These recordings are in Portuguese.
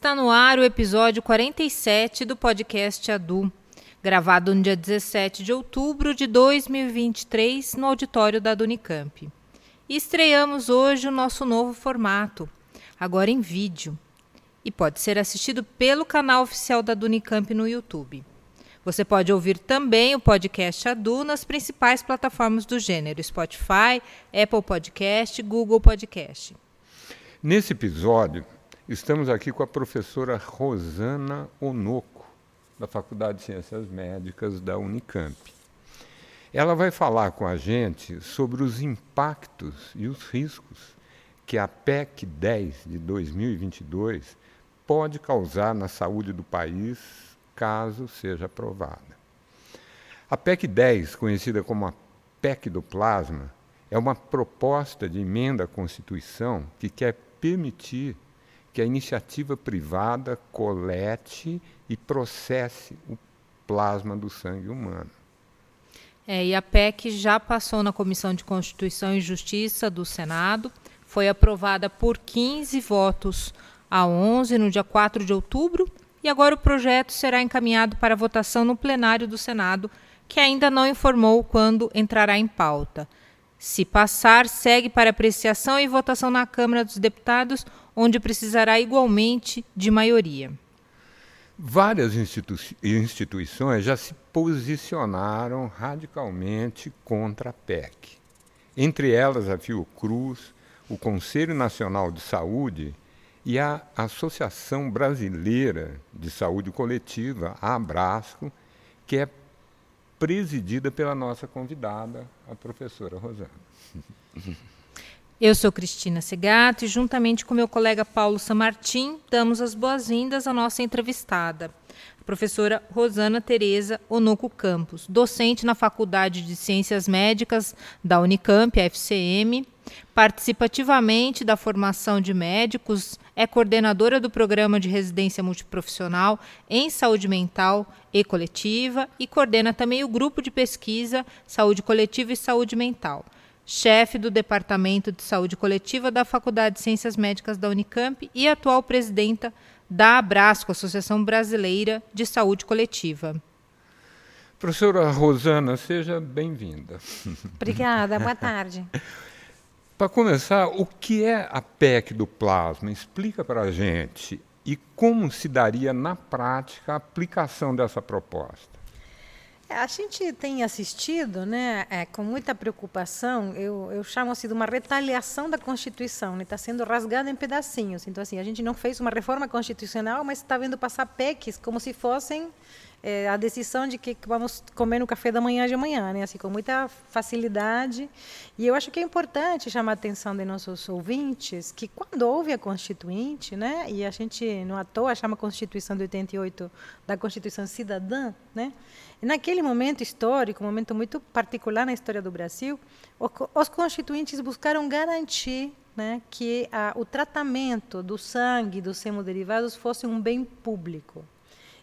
Está no ar o episódio 47 do podcast Adu, gravado no dia 17 de outubro de 2023 no auditório da Unicamp. E estreamos hoje o nosso novo formato, agora em vídeo, e pode ser assistido pelo canal oficial da Unicamp no YouTube. Você pode ouvir também o podcast Adu nas principais plataformas do gênero: Spotify, Apple Podcast, Google Podcast. Nesse episódio, estamos aqui com a professora Rosana Onoco, da Faculdade de Ciências Médicas da Unicamp. Ela vai falar com a gente sobre os impactos e os riscos que a PEC 10 de 2022 pode causar na saúde do país caso seja aprovada. A PEC 10, conhecida como a PEC do plasma, é uma proposta de emenda à Constituição que quer permitir que a iniciativa privada colete e processe o plasma do sangue humano. É, e a PEC já passou na Comissão de Constituição e Justiça do Senado, foi aprovada por 15 votos a 11 no dia 4 de outubro, e agora o projeto será encaminhado para votação no plenário do Senado, que ainda não informou quando entrará em pauta. Se passar, segue para apreciação e votação na Câmara dos Deputados, onde precisará igualmente de maioria. Várias institu instituições já se posicionaram radicalmente contra a PEC. Entre elas a Fiocruz, o Conselho Nacional de Saúde e a Associação Brasileira de Saúde Coletiva, a Abrasco, que é presidida pela nossa convidada, a professora Rosana. Eu sou Cristina Segato e, juntamente com meu colega Paulo Samartim, damos as boas-vindas à nossa entrevistada, a professora Rosana Tereza Onoco Campos, docente na Faculdade de Ciências Médicas da Unicamp, a FCM, participa ativamente da formação de médicos, é coordenadora do programa de residência multiprofissional em saúde mental e coletiva e coordena também o grupo de pesquisa Saúde Coletiva e Saúde Mental. Chefe do Departamento de Saúde Coletiva da Faculdade de Ciências Médicas da Unicamp e atual presidenta da Abrasco, Associação Brasileira de Saúde Coletiva. Professora Rosana, seja bem-vinda. Obrigada, boa tarde. Para começar, o que é a PEC do plasma? Explica para a gente e como se daria na prática a aplicação dessa proposta. É, a gente tem assistido, né, é, com muita preocupação, eu, eu chamo assim de uma retaliação da Constituição, está né, sendo rasgada em pedacinhos. Então, assim, a gente não fez uma reforma constitucional, mas está vendo passar PECs como se fossem é, a decisão de que vamos comer no café da manhã de amanhã, né? Assim, com muita facilidade. E eu acho que é importante chamar a atenção de nossos ouvintes que quando houve a Constituinte, né? E a gente não à toa chama a Constituição de 88 da Constituição Cidadã, né? Naquele momento histórico, um momento muito particular na história do Brasil, os constituintes buscaram garantir né, que a, o tratamento do sangue, dos hemoderivados, fosse um bem público.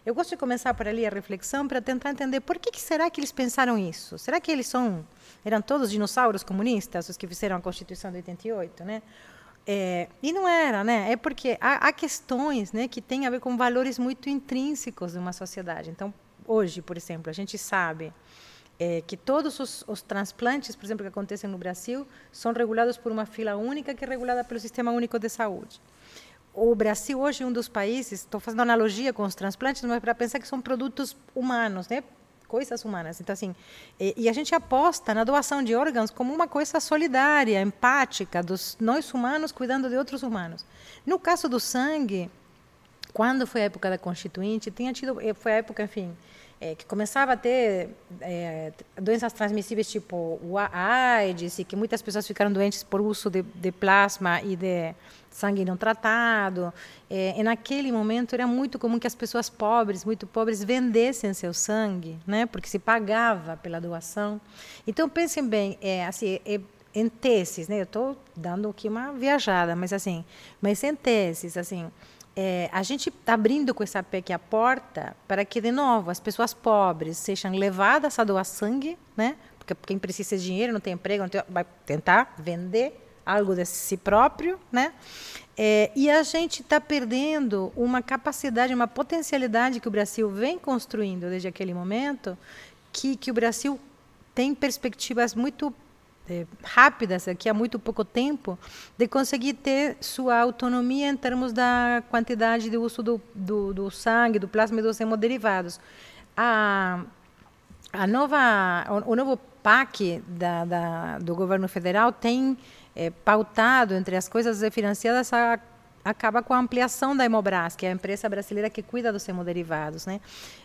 Eu gosto de começar por ali a reflexão para tentar entender por que, que, será que eles pensaram isso. Será que eles são eram todos dinossauros comunistas os que fizeram a Constituição de 88, né? É, e não era, né? É porque há, há, questões, né, que têm a ver com valores muito intrínsecos de uma sociedade. Então, hoje, por exemplo, a gente sabe é, que todos os, os, transplantes, por exemplo, que acontecem no Brasil, são regulados por uma fila única que é regulada pelo Sistema Único de Saúde o Brasil hoje é um dos países, estou fazendo analogia com os transplantes, mas para pensar que são produtos humanos, né? coisas humanas. Então, assim, e, e, a gente aposta na doação de órgãos como uma coisa solidária, empática, dos nós humanos cuidando de outros humanos. No caso do sangue, quando foi a época da Constituinte, tinha tido, eh, foi a época, enfim, é, que começava a ter é, doenças transmissíveis tipo o AIDS, e que muitas pessoas ficaram doentes por uso de, de plasma e de sangue não tratado. É, e naquele momento era muito comum que as pessoas pobres, muito pobres, vendessem seu sangue, né? Porque se pagava pela doação. Então pensem bem, é, assim, é, em teses, né? Eu estou dando aqui uma viajada, mas assim, mas em teses, assim, é, a gente está abrindo com essa PEC a porta para que, de novo, as pessoas pobres sejam levadas a doar sangue, né? Porque quem precisa de dinheiro, não tem emprego, não tem, vai tentar vender algo de si próprio, né? É, e a gente está perdendo uma capacidade, uma potencialidade que o Brasil vem construindo desde aquele momento, que, que o Brasil tem perspectivas muito é, rápidas, aqui há muito pouco tempo, de conseguir ter sua autonomia em termos da quantidade de uso do, do, do sangue, do plasma e dos hemoderivados. A, a nova, o, o novo PAC da, da, do governo federal tem é, pautado entre as coisas financiadas a, acaba com a ampliação da Hemobras, que é a empresa brasileira que cuida dos hemoderivados. Né?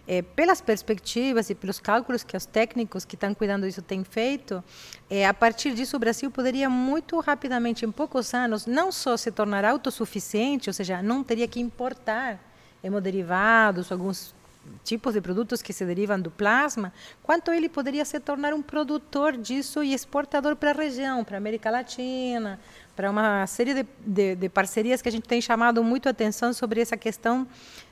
É, pelas perspectivas e pelos cálculos que os técnicos que estão cuidando disso têm feito, é, a partir disso o Brasil poderia muito rapidamente, em poucos anos, não só se tornar autossuficiente, ou seja, não teria que importar hemoderivados, alguns tipos de produtos que se derivam do plasma, quanto ele poderia se tornar um produtor disso e exportador para a região, para a América Latina, para uma série de, de, de, parcerias que a gente tem chamado muito a atenção sobre essa questão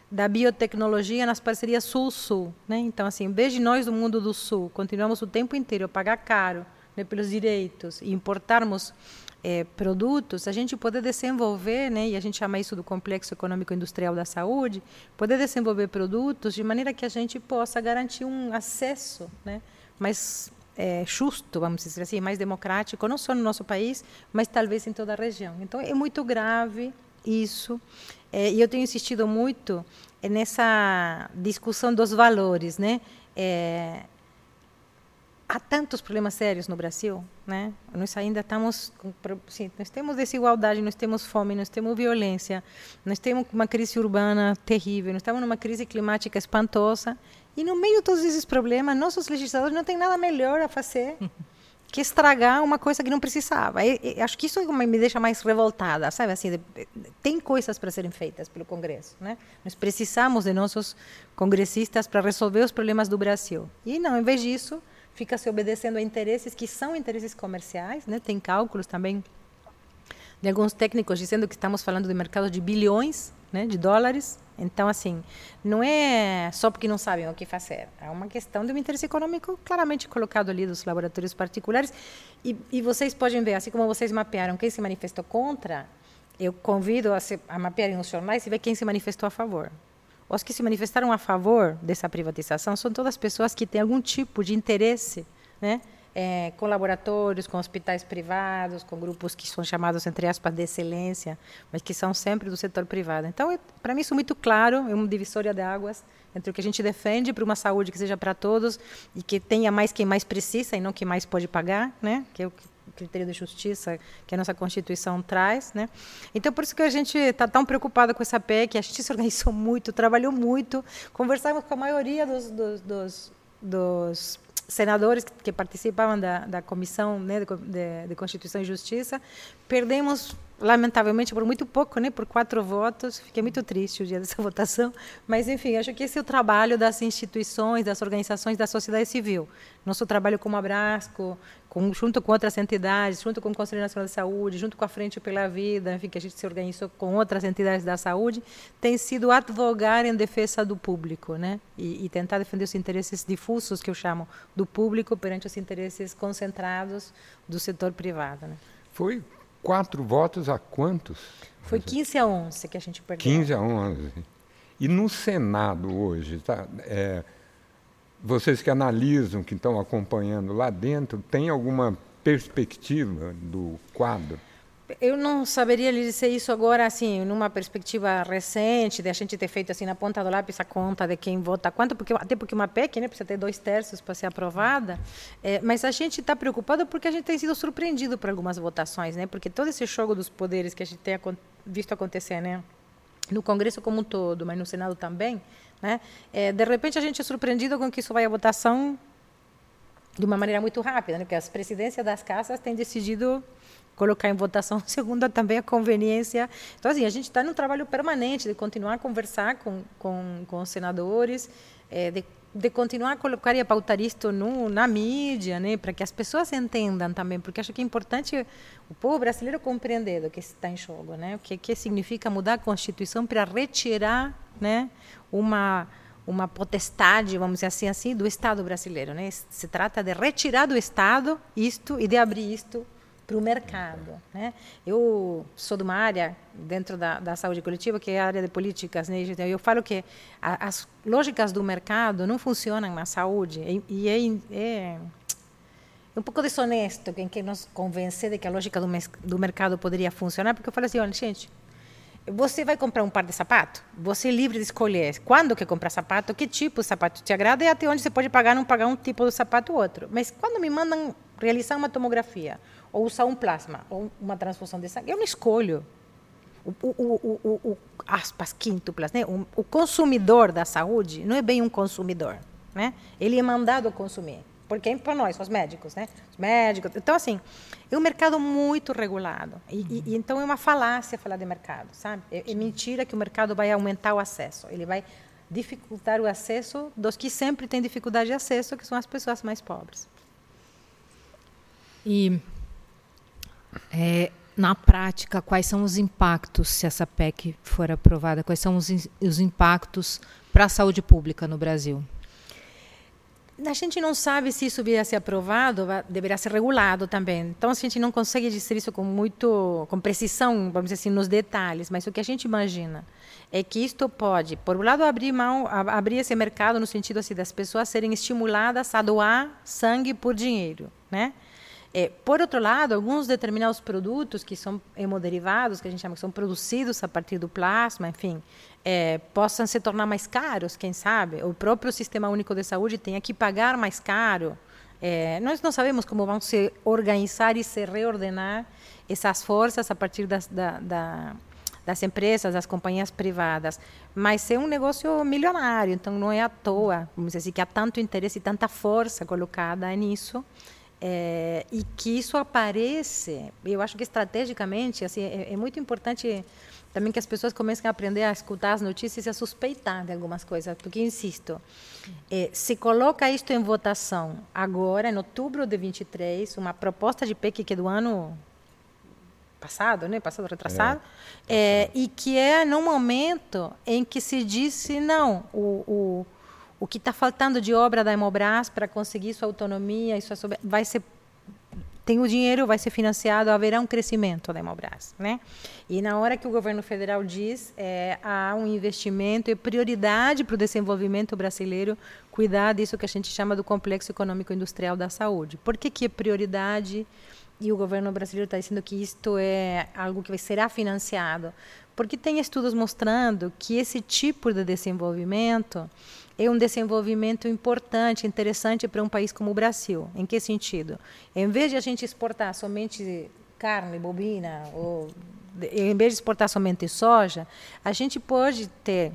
da biotecnologia nas parcerias Sul-Sul. Né? Então, assim, de nós do mundo do Sul continuamos o tempo inteiro a pagar caro né, pelos direitos e importarmos é, produtos, a gente poder desenvolver, né, e a gente chama isso do complexo econômico industrial da saúde, poder desenvolver produtos de maneira que a gente possa garantir um acesso né, mais é, justo, vamos dizer assim, mais democrático, não só no nosso país, mas talvez em toda a região. Então é muito grave isso, é, e eu tenho insistido muito nessa discussão dos valores, né? É, há tantos problemas sérios no Brasil, né? Nós ainda estamos, sim, nós temos desigualdade, nós temos fome, nós temos violência, nós temos uma crise urbana terrível, nós estamos numa crise climática espantosa e no meio de todos esses problemas, nossos legisladores não têm nada melhor a fazer que estragar uma coisa que não precisava. E, e, acho que isso me deixa mais revoltada, sabe? Assim, tem coisas para serem feitas pelo Congresso, né? Nós precisamos de nossos congressistas para resolver os problemas do Brasil. E não, em vez disso, fica se obedecendo a interesses que são interesses comerciais, né? Tem cálculos também de alguns técnicos dizendo que estamos falando de mercado de bilhões, né, de dólares. Então, assim, não é só porque não sabem o que fazer. É uma questão de um interesse econômico claramente colocado ali dos laboratórios particulares. E, e vocês podem ver, assim como vocês mapearam quem se manifestou contra, eu convido a, se, a mapearem os jornais e ver quem se manifestou a favor. Os que se manifestaram a favor dessa privatização são todas pessoas que têm algum tipo de interesse, né? É, com laboratórios, com hospitais privados, com grupos que são chamados, entre aspas, de excelência, mas que são sempre do setor privado. Então, para mim, isso é muito claro, é uma divisória de águas entre o que a gente defende para uma saúde que seja para todos e que tenha mais quem mais precisa e não quem mais pode pagar, né? que é o que critério de justiça que a nossa Constituição traz. Né? Então, por isso que a gente está tão preocupado com essa PEC, a gente se organizou muito, trabalhou muito, conversamos com a maioria dos, dos, dos, dos senadores que, participavam da, da comissão né, de, de Constituição e Justiça, perdemos lamentavelmente por muito pouco, né, por quatro votos. Fiquei muito triste o dia dessa votação, mas enfim, acho que esse é o trabalho das instituições, das organizações da sociedade civil. Nosso trabalho como Abrasco, com, junto com outras entidades, junto com o Conselho Nacional de Saúde, junto com a Frente pela Vida, enfim, que a gente se organizou com outras entidades da saúde, tem sido advogar em defesa do público, né, e, e tentar defender os interesses difusos que eu chamo do público perante os interesses concentrados do setor privado, né. Foi quatro votos a quantos? Foi 15 a 11 que a gente perdeu. 15 a 11. E no Senado hoje, tá, é, vocês que analisam, que estão acompanhando lá dentro, tem alguma perspectiva do quadro? Eu não saberia lhe dizer isso agora, assim, numa perspectiva recente, de a gente ter feito assim na ponta do lápis a conta de quem vota quanto, porque até porque uma PEC, né, precisa ter dois terços para ser aprovada. É, mas a gente está preocupado porque a gente tem sido surpreendido por algumas votações, né? Porque todo esse jogo dos poderes que a gente tem visto acontecer, né? No Congresso como um todo, mas no Senado também, né? É, de repente a gente é surpreendido com que isso vai à votação de uma maneira muito rápida, né? Porque as presidências das casas têm decidido colocar em votação, segundo também a conveniência. Então, assim, a gente está num trabalho permanente de continuar a conversar com, com, com os senadores, é, de, de continuar a colocar e a pautar isto no, na mídia, né, para que as pessoas entendam também, porque acho que é importante o povo brasileiro compreender o que está em jogo, né, o que, que significa mudar a Constituição para retirar né, uma uma potestade, vamos dizer assim, assim do Estado brasileiro, né? Se trata de retirar do Estado isto e de abrir isto para o mercado. Né? Eu sou de uma área dentro da, da saúde coletiva que é a área de políticas. Né? Eu falo que a, as lógicas do mercado não funcionam na saúde e, e é, é, é, um pouco desonesto quem quer nos convencer de que a lógica do, do mercado poderia funcionar, porque eu falo assim, olha, gente, você vai comprar um par de sapato, você é livre de escolher quando quer comprar sapato, que tipo de sapato te agrada e até onde você pode pagar não pagar um tipo de sapato ou outro. Mas quando me mandam realizar uma tomografia ou usar um plasma, ou uma transfusão de sangue. Eu não escolho. O, o, o, o aspas quíntuplas, né? O, consumidor da saúde não é bem um consumidor, né? Ele é mandado consumir. Porque é para nós, os médicos, né? Os médicos. Então, assim, é um mercado muito regulado. E, e então é uma falácia falar de mercado, sabe? É, é mentira que o mercado vai aumentar o acesso. Ele vai dificultar o acesso dos que sempre têm dificuldade de acesso, que são as pessoas mais pobres. E é, na prática, quais são os impactos se essa PEC for aprovada? Quais são os, os impactos para a saúde pública no Brasil? A gente não sabe se isso vier a ser aprovado, deverá ser regulado também. Então a gente não consegue dizer isso com muito, com precisão, vamos dizer assim, nos detalhes. Mas o que a gente imagina é que isto pode, por um lado, abrir mão, abrir esse mercado no sentido assim das pessoas serem estimuladas a doar sangue por dinheiro, né? É, por outro lado, alguns determinados produtos que são hemoderivados, que a gente chama que são produzidos a partir do plasma, enfim, é, possam se tornar mais caros, quem sabe? O próprio Sistema Único de Saúde tenha que pagar mais caro. É, nós não sabemos como vão se organizar e se reordenar essas forças a partir das, da, da, das empresas, das companhias privadas. Mas é um negócio milionário, então não é à toa, vamos dizer assim, que há tanto interesse e tanta força colocada nisso. É, e que isso apareça, eu acho que estrategicamente assim, é, é, muito importante também que as pessoas comecem a aprender a escutar as notícias e a suspeitar de algumas coisas, porque, insisto, é, se coloca isto em votação agora, em outubro de 23, uma proposta de PEC que é do ano passado, né, passado retrasado, é, e que é no momento em que se disse, não, o, o o que está faltando de obra da Hemobras para conseguir sua autonomia e sua vai ser tem o dinheiro, vai ser financiado, haverá um crescimento da Hemobras, né? E na hora que o governo federal diz é, há um investimento e prioridade para o desenvolvimento brasileiro cuidar disso que a gente chama do complexo econômico industrial da saúde. Por que que é prioridade? E o governo brasileiro está dizendo que isto é algo que será financiado, porque tem estudos mostrando que esse tipo de desenvolvimento é um desenvolvimento importante, interessante para um país como o Brasil. Em que sentido? Em vez de a gente exportar somente carne bovina ou em vez de exportar somente soja, a gente pode ter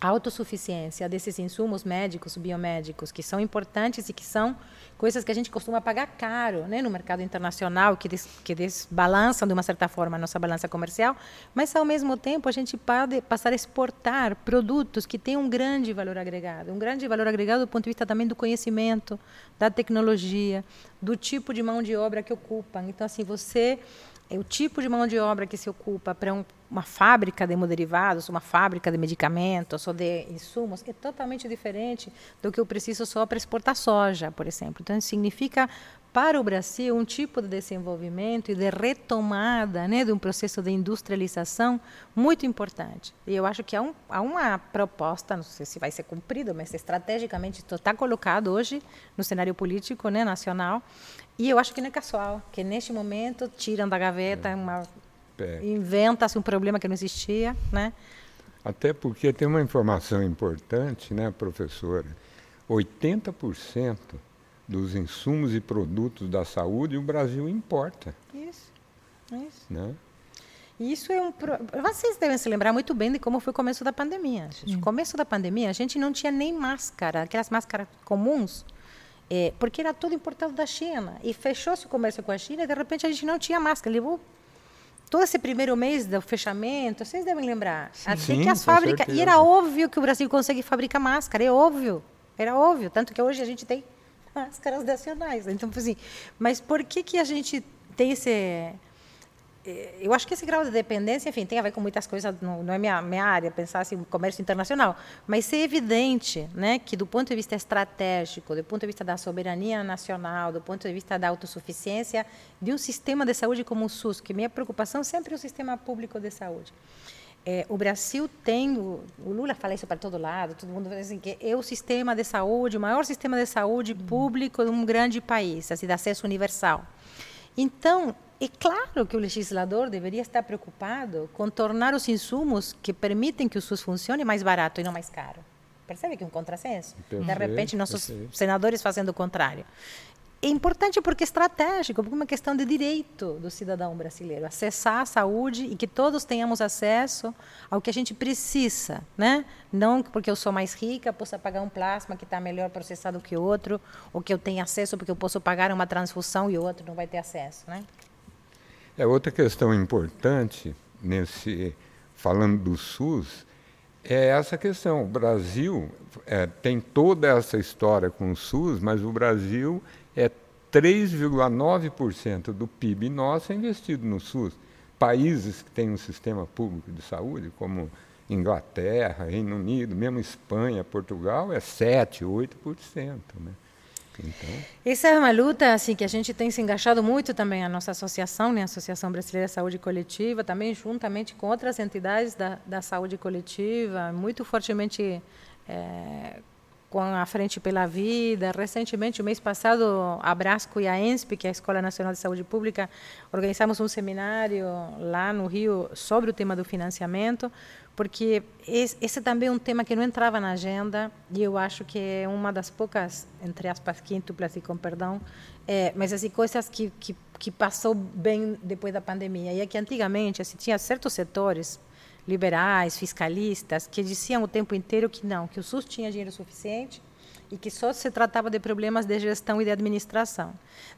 autossuficiência desses insumos médicos, biomédicos, que são importantes e que são coisas que a gente costuma pagar caro né, no mercado internacional, que, des, que desbalançam de uma certa forma a nossa balança comercial, mas ao mesmo tempo a gente pode passar a exportar produtos que têm um grande valor agregado, um grande valor agregado do ponto de vista também do conhecimento, da tecnologia, do tipo de mão de obra que ocupam. Então, assim, você é o tipo de mão de obra que se ocupa para um, uma fábrica de hemoderivados, uma fábrica de medicamentos ou de insumos, é totalmente diferente do que eu preciso só para exportar soja, por exemplo. Então, significa para o Brasil um tipo de desenvolvimento e de retomada né, de um processo de industrialização muito importante. E eu acho que há, um, há uma proposta, não sei se vai ser cumprida, mas estrategicamente está colocado hoje no cenário político né, nacional. E eu acho que não é casual, que neste momento tiram da gaveta, uma, é. inventa-se um problema que não existia. Né? Até porque tem uma informação importante, né, professora? 80% dos insumos e produtos da saúde, o Brasil importa. Isso, isso. Né? Isso é um. Vocês devem se lembrar muito bem de como foi o começo da pandemia. No começo da pandemia, a gente não tinha nem máscara, aquelas máscaras comuns, é, porque era tudo importado da China. E fechou-se o comércio com a China e, de repente, a gente não tinha máscara. Levou todo esse primeiro mês do fechamento, vocês devem lembrar. Sim, Até Sim, que as fábricas. E era óbvio que o Brasil consegue fabricar máscara, é óbvio. Era óbvio. Tanto que hoje a gente tem máscaras nacionais. Então, assim, mas por que, que a gente tem esse, é, eu acho que esse grau de dependência, enfim, tem a ver com muitas coisas, não, é minha, minha área, pensar assim, comércio internacional, mas é evidente né, que, do ponto de vista estratégico, do ponto de vista da soberania nacional, do ponto de vista da autossuficiência, de um sistema de saúde como o SUS, que minha preocupação sempre é o sistema público de saúde. É, o Brasil tem, o, o, Lula fala isso para todo lado, todo mundo fala assim, que é o sistema de saúde, o maior sistema de saúde público de um grande país, assim, de acesso universal. Então, é claro que o legislador deveria estar preocupado com tornar os insumos que permitem que o SUS funcione mais barato e não mais caro. Percebe que é um contrassenso? Perfeito, de repente, nossos perfeito. senadores fazendo o contrário é importante porque é estratégico, porque é uma questão de direito do cidadão brasileiro, acessar a saúde e que todos tenhamos acesso ao que a gente precisa, né? Não porque eu sou mais rica, possa pagar um plasma que está melhor processado que outro, ou que eu tenha acesso porque eu posso pagar uma transfusão e outro não vai ter acesso, né? É outra questão importante nesse falando do SUS é essa questão. O Brasil é, tem toda essa história com o SUS, mas o Brasil é 3,9% do PIB nosso é investido no SUS. Países que têm um sistema público de saúde, como Inglaterra, Reino Unido, mesmo Espanha, Portugal, é 7, 8%. Né? Então... Essa é uma luta assim que a gente tem se engajado muito também a nossa associação, né, a Associação Brasileira de Saúde Coletiva, também juntamente com outras entidades da, da saúde coletiva, muito fortemente é, com a Frente pela Vida. Recentemente, o mês passado, a Brasco e a ENSP, que é a Escola Nacional de Saúde Pública, organizamos um seminário lá no Rio sobre o tema do financiamento, porque esse também é um tema que não entrava na agenda e eu acho que é uma das poucas, entre aspas, quíntuplas e com perdão, é, mas assim, coisas que, que, que passou bem depois da pandemia. E é que antigamente assim, tinha certos setores liberais, fiscalistas, que diziam o tempo inteiro que não, que o SUS tinha dinheiro suficiente e que só se tratava de problemas de gestão e de administração.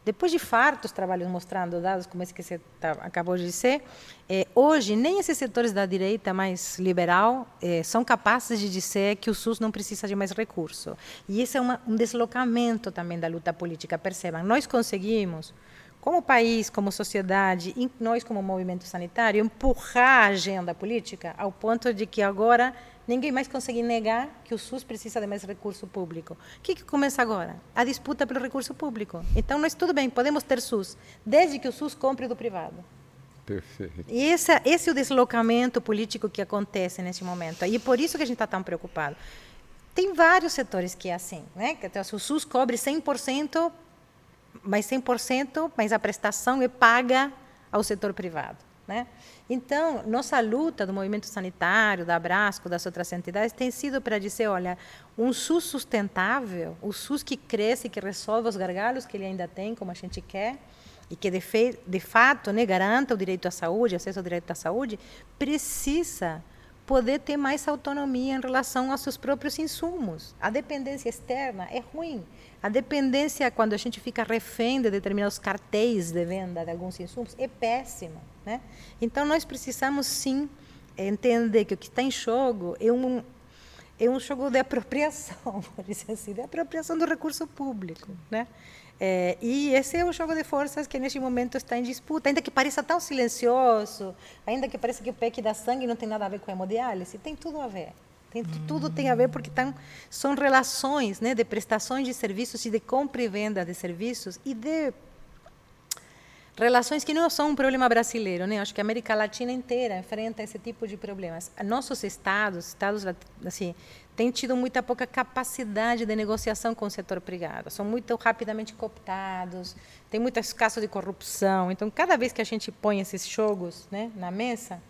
Depois de fartos trabalhos mostrando dados como esse que você tá, acabou de dizer, eh, hoje nem esses setores da direita mais liberal eh, são capazes de dizer que o SUS não precisa de mais recurso. E esse é uma, um deslocamento também da luta política. Percebam, nós conseguimos como país, como sociedade, nós como movimento sanitário, empurrar a agenda política ao ponto de que agora ninguém mais consegue negar que o SUS precisa de mais recurso público. O que, que começa agora? A disputa pelo recurso público. Então, nós tudo bem, podemos ter SUS, desde que o SUS compre do privado. Perfeito. E esse, esse é o deslocamento político que acontece nesse momento. E por isso que a gente está tão preocupado. Tem vários setores que é assim, né? Que o SUS cobre 100% mas 100%, mas a prestação é paga ao setor privado. Né? Então, nossa luta do movimento sanitário, da Abrasco, das outras entidades, tem sido para dizer, olha, um SUS sustentável, o SUS que cresce, que resolve os gargalos que ele ainda tem, como a gente quer, e que de, fe, de fato né, garanta o direito à saúde, acesso ao direito à saúde, precisa poder ter mais autonomia em relação aos seus próprios insumos. A dependência externa é ruim. A dependência, quando a gente fica refém de determinados cartéis de venda de alguns insumos, é péssima. Né? Então, nós precisamos, sim, entender que o que está em jogo é um, é um jogo de apropriação, por dizer assim, de apropriação do recurso público. Né? É, e esse é o jogo de forças que neste momento está em disputa, ainda que pareça tão silencioso, ainda que pareça que o PEC da sangue não tem nada a ver com a hemodiálise, tem tudo a ver. Tem, tudo tem a ver porque tão, são relações né, de prestações de serviços e de compra e venda de serviços e de relações que não são um problema brasileiro, né? Acho que a América Latina inteira enfrenta esse tipo de problemas. Nossos estados, estados assim, têm tido muita pouca capacidade de negociação com o setor privado. São muito rapidamente cooptados, tem muitos casos de corrupção. Então, cada vez que a gente põe esses jogos, né, na mesa,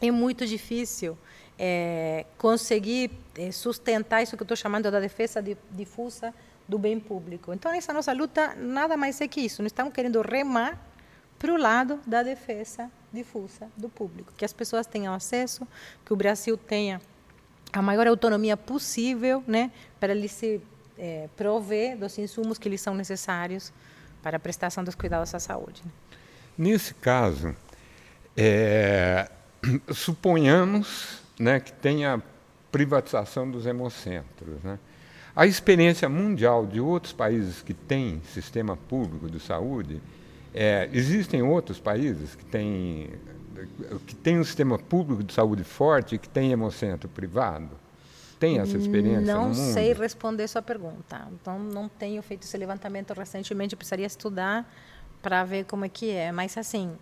é muito difícil é, conseguir é, sustentar isso que eu estou chamando da defesa difusa do bem público. Então, essa nossa luta nada mais é que isso. Nós estamos querendo remar para o lado da defesa difusa do público, que as pessoas tenham acesso, que o Brasil tenha a maior autonomia possível, né, para ele se é, prover dos insumos que lhes são necessários para a prestação dos cuidados à saúde. Nesse caso, é, suponhamos né, que tenha privatização dos hemocentros. Né? A experiência mundial de outros países que têm sistema público de saúde É, existem outros países que têm que tem um sistema público de saúde forte e que tem hemocentro privado? Tem essa experiência Não sei responder sua pergunta. Então, não tenho feito esse levantamento recentemente. Precisaria estudar para ver como é que é. Mas, assim,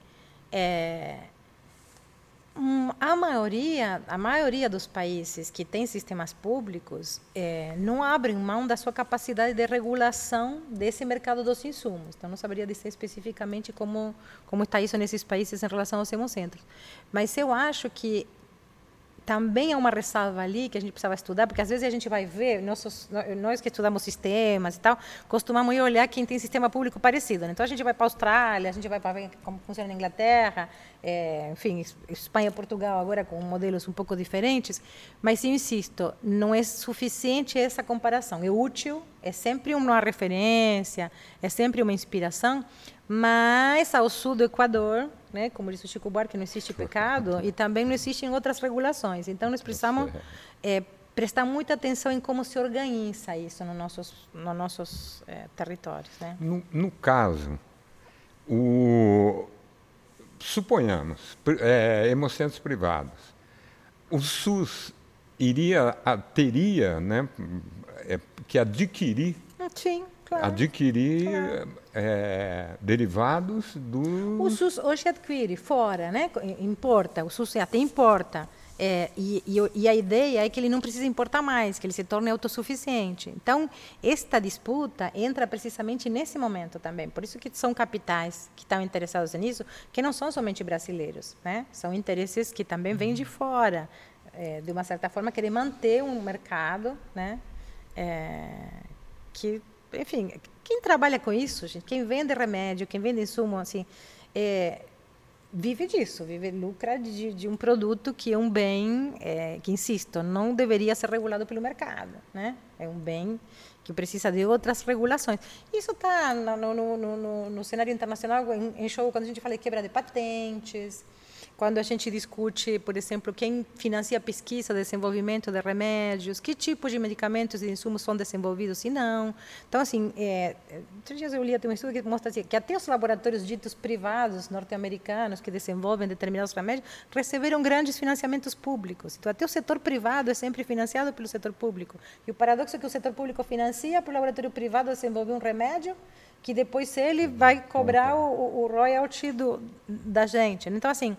é, a maioria, a maioria dos países que têm sistemas públicos é, não abrem mão da sua capacidade de regulação desse mercado dos insumos. Então, não saberia dizer especificamente como como está isso nesses países em relação aos hemocentros. Mas eu acho que também é uma ressalva ali que a gente precisava estudar, porque às vezes a gente vai ver, nossos, nós que estudamos sistemas e tal, costumamos ir olhar quem tem sistema público parecido. Né? Então a gente vai para a Austrália, a gente vai para ver como funciona na Inglaterra, é, enfim, Espanha, Portugal, agora com modelos um pouco diferentes. Mas eu insisto, não é suficiente essa comparação. É útil, é sempre uma referência, é sempre uma inspiração, mas ao sul do Equador, né, como disse o Chico Buarque, não existe pecado e também não existem outras regulações. Então nós precisamos é, prestar muita atenção em como se organiza isso nos nossos, nos nossos é, territórios. Né? No, no, caso, o, suponhamos, é, hemocentros privados, o SUS iria, teria né, que adquirir Sim Claro, adquirir claro. É, derivados do. O SUS hoje adquire fora, né? importa, o SUS até importa. É, e, e, e, a ideia é que ele não precisa importar mais, que ele se torne autossuficiente. Então, esta disputa entra precisamente nesse momento também. Por isso que são capitais que estão interessados nisso, que não são somente brasileiros, né? São interesses que também vêm de fora, é, de uma certa forma, querer manter um mercado, né? É, que enfim, quem trabalha com isso, gente, quem vende remédio, quem vende insumo, assim, é, vive disso, vive lucra de, de, um produto que é um bem é, que, insisto, não deveria ser regulado pelo mercado, né? É um bem que precisa de outras regulações. Isso está no, no, no, no, cenário internacional em, em show quando a gente fala de quebra de patentes, quando a gente discute, por exemplo, quem financia a pesquisa, desenvolvimento de remédios, que tipos de medicamentos e insumos são desenvolvidos e não. Então, assim, é, dias eu li até um estudo que mostra assim, que até os laboratórios ditos privados norte-americanos que desenvolvem determinados remédios receberam grandes financiamentos públicos. Então, até o setor privado é sempre financiado pelo setor público. E o paradoxo é que o setor público financia para o laboratório privado desenvolver um remédio que depois ele vai cobrar o, o royalty do, da gente. Então, assim,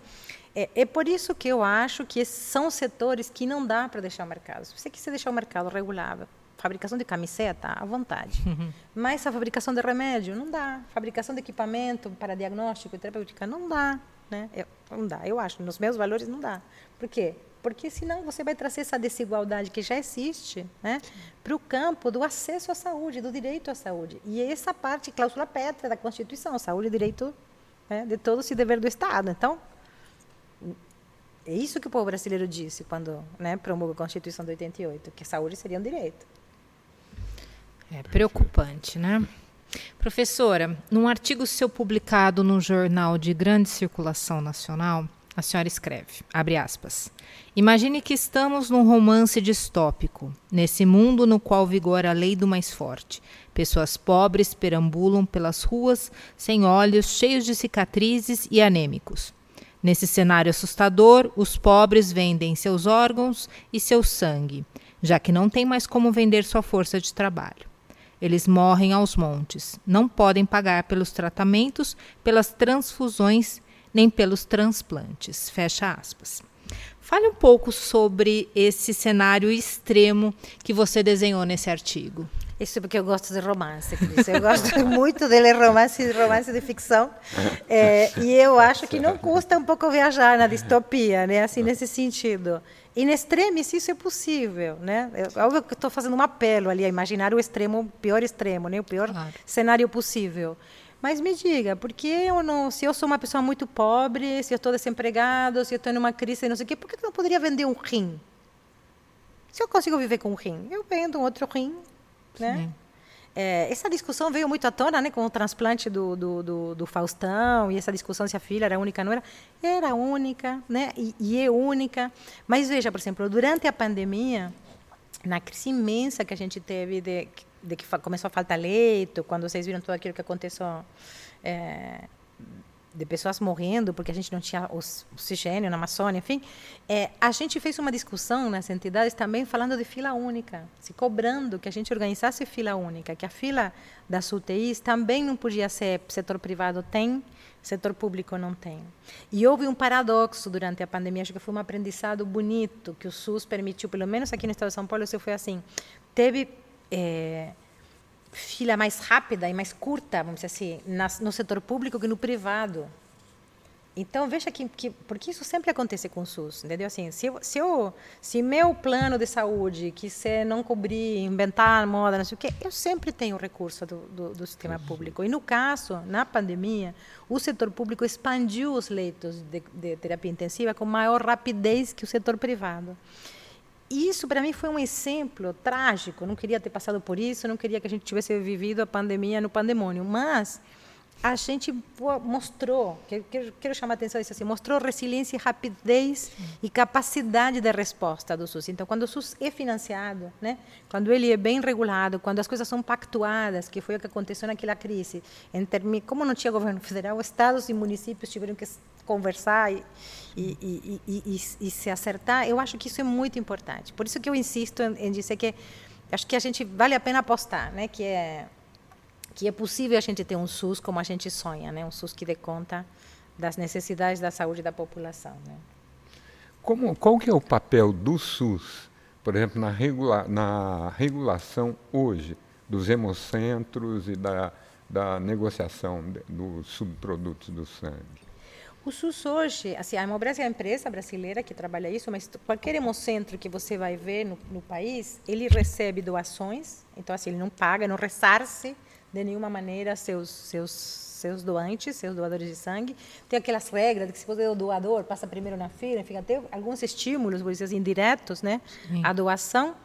é, é, por isso que eu acho que são setores que não dá para deixar o mercado. Se você quiser deixar o mercado regulável, fabricação de camiseta, à vontade. Uhum. Mas a fabricação de remédio, não dá. Fabricação de equipamento para diagnóstico e terapêutica, não dá. Né? Eu, não dá, eu acho. Nos meus valores, não dá. Por quê? Porque senão você vai trazer essa desigualdade que já existe né, para o campo do acesso à saúde, do direito à saúde. E essa parte, cláusula pétrea da Constituição, saúde e direito né, de todos e dever do Estado. Então, é isso que o povo brasileiro disse quando né, promulgou a Constituição de 88, que saúde seria um direito. É preocupante, né? Professora, num artigo seu publicado no jornal de grande circulação nacional, a senhora escreve, abre aspas, Imagine que estamos num romance distópico, nesse mundo no qual vigora a lei do mais forte. Pessoas pobres perambulam pelas ruas sem olhos, cheios de cicatrizes e anêmicos. Nesse cenário assustador, os pobres vendem seus órgãos e seu sangue, já que não tem mais como vender sua força de trabalho. Eles morrem aos montes, não podem pagar pelos tratamentos, pelas transfusões nem pelos transplantes. Fecha aspas. Fale um pouco sobre esse cenário extremo que você desenhou nesse artigo. Isso porque eu gosto de romance, Cris. Eu gosto muito de ler romance, romance de ficção. É, e eu acho que não custa um pouco viajar na distopia, né? Assim, nesse sentido. In extremis, isso é possível, né? É óbvio que estou fazendo um apelo ali a imaginar o extremo, o pior extremo, né? O pior claro. cenário possível. Mas me diga, por que eu não, se eu sou uma pessoa muito pobre, se eu estou desempregado, se eu estou numa crise e não sei o quê, por que eu não poderia vender um rim? Se eu consigo viver com um rim, eu vendo um outro rim, né? É, essa discussão veio muito à tona, né, com o transplante do, do, do, do, Faustão e essa discussão se a filha era única, não era? Era única, né? E, e é única. Mas veja, por exemplo, durante a pandemia, na crise imensa que a gente teve de de que começou a faltar leito, quando vocês viram tudo aquilo que aconteceu é, de pessoas morrendo porque a gente não tinha oxigênio na Amazônia, enfim, é, a gente fez uma discussão nas entidades também falando de fila única, se cobrando que a gente organizasse fila única, que a fila das UTIs também não podia ser setor privado tem, setor público não tem. E houve um paradoxo durante a pandemia, acho que foi um aprendizado bonito que o SUS permitiu, pelo menos aqui no estado de São Paulo, isso foi assim, teve é, fila mais rápida e mais curta, vamos dizer assim, no setor público que no privado. Então veja que, que porque isso sempre acontece com o SUS, entendeu? Assim, se eu, se eu, se meu plano de saúde quiser não cobrir, inventar moda, não sei o quê, eu sempre tenho recurso do, do, do sistema público. E no caso, na pandemia, o setor público expandiu os leitos de, de terapia intensiva com maior rapidez que o setor privado. Isso para mim foi um exemplo trágico. Não queria ter passado por isso, não queria que a gente tivesse vivido a pandemia no pandemônio, mas a gente mostrou, quero, quero chamar a atenção isso assim, mostrou resiliência, rapidez e capacidade de resposta do SUS. Então, quando o SUS é financiado, né, quando ele é bem regulado, quando as coisas são pactuadas, que foi o que aconteceu naquela crise, em termos, como não tinha governo federal, estados e municípios tiveram que conversar e, e, e, e, se acertar, eu acho que isso é muito importante. Por isso que eu insisto em, em dizer que acho que a gente vale a pena apostar, né, que é que é possível a gente ter um SUS como a gente sonha, né? um SUS que dê conta das necessidades da saúde da população. Né? Como, qual que é o papel do SUS, por exemplo, na, regula na regulação hoje dos hemocentros e da, da negociação de, dos subprodutos do sangue? O SUS hoje, assim, a Hemobras é a empresa brasileira que trabalha isso, mas qualquer hemocentro que você vai ver no, no país, ele recebe doações, então assim, ele não paga, não ressarce de nenhuma maneira seus seus seus doantes, seus doadores de sangue. Tem aquelas regras de que se você é o doador, passa primeiro na fila, fica até alguns estímulos, por assim, indiretos, né, à doação.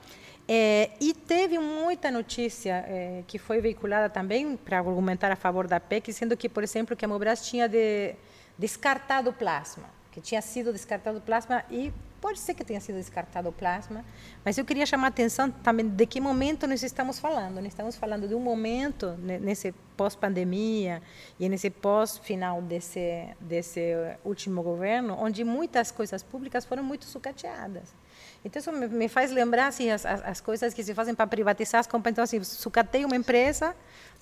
É, e teve muita notícia é, que foi veiculada também para argumentar a favor da PEC, sendo que, por exemplo, que a Mobras tinha de, descartado o plasma, que tinha sido descartado o plasma e Pode ser que tenha sido descartado o plasma, mas eu queria chamar a atenção também de que momento nós estamos falando. Nós estamos falando de um momento nesse pós-pandemia e nesse pós-final desse desse último governo, onde muitas coisas públicas foram muito sucateadas. Então isso me, faz lembrar assim as, as, as, coisas que se fazem para privatizar as companhias. Então assim, sucateio uma empresa,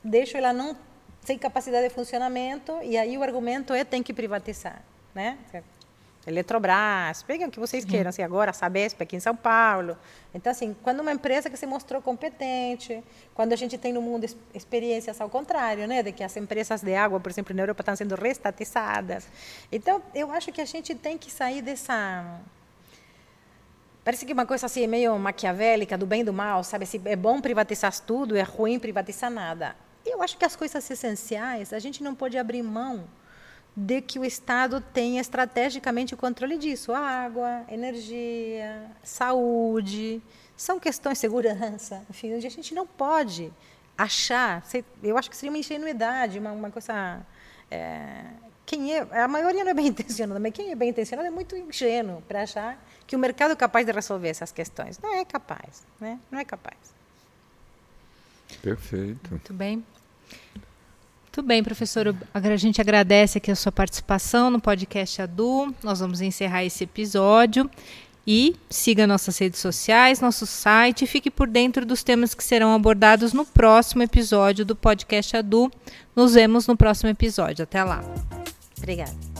deixo ela não sem capacidade de funcionamento e aí o argumento é tem que privatizar, né? Eletrobras, peguem o que vocês queiram, assim, agora a Sabesp aqui em São Paulo. Então, assim, quando uma empresa que se mostrou competente, quando a gente tem no mundo experiências ao contrário, né, de que as empresas de água, por exemplo, na Europa estão sendo restatizadas. Então, eu acho que a gente tem que sair dessa Parece que uma coisa assim meio maquiavélica, do bem e do mal, sabe? Se é bom privatizar tudo, é ruim privatizar nada. Eu acho que as coisas essenciais, a gente não pode abrir mão de que o Estado tenha estrategicamente o controle disso. Água, energia, saúde, são questões de segurança, enfim, onde a gente não pode achar, eu acho que seria uma ingenuidade, uma, uma coisa... É, quem é, a maioria não é bem intencionada, mas quem é bem intencionado é muito ingênuo para achar que o mercado é capaz de resolver essas questões. Não é capaz, né? não é capaz. Perfeito. Muito bem. Muito bem, professor. A gente agradece aqui a sua participação no podcast Adu. Nós vamos encerrar esse episódio. E siga nossas redes sociais, nosso site e fique por dentro dos temas que serão abordados no próximo episódio do podcast Adu. Nos vemos no próximo episódio. Até lá. Obrigada.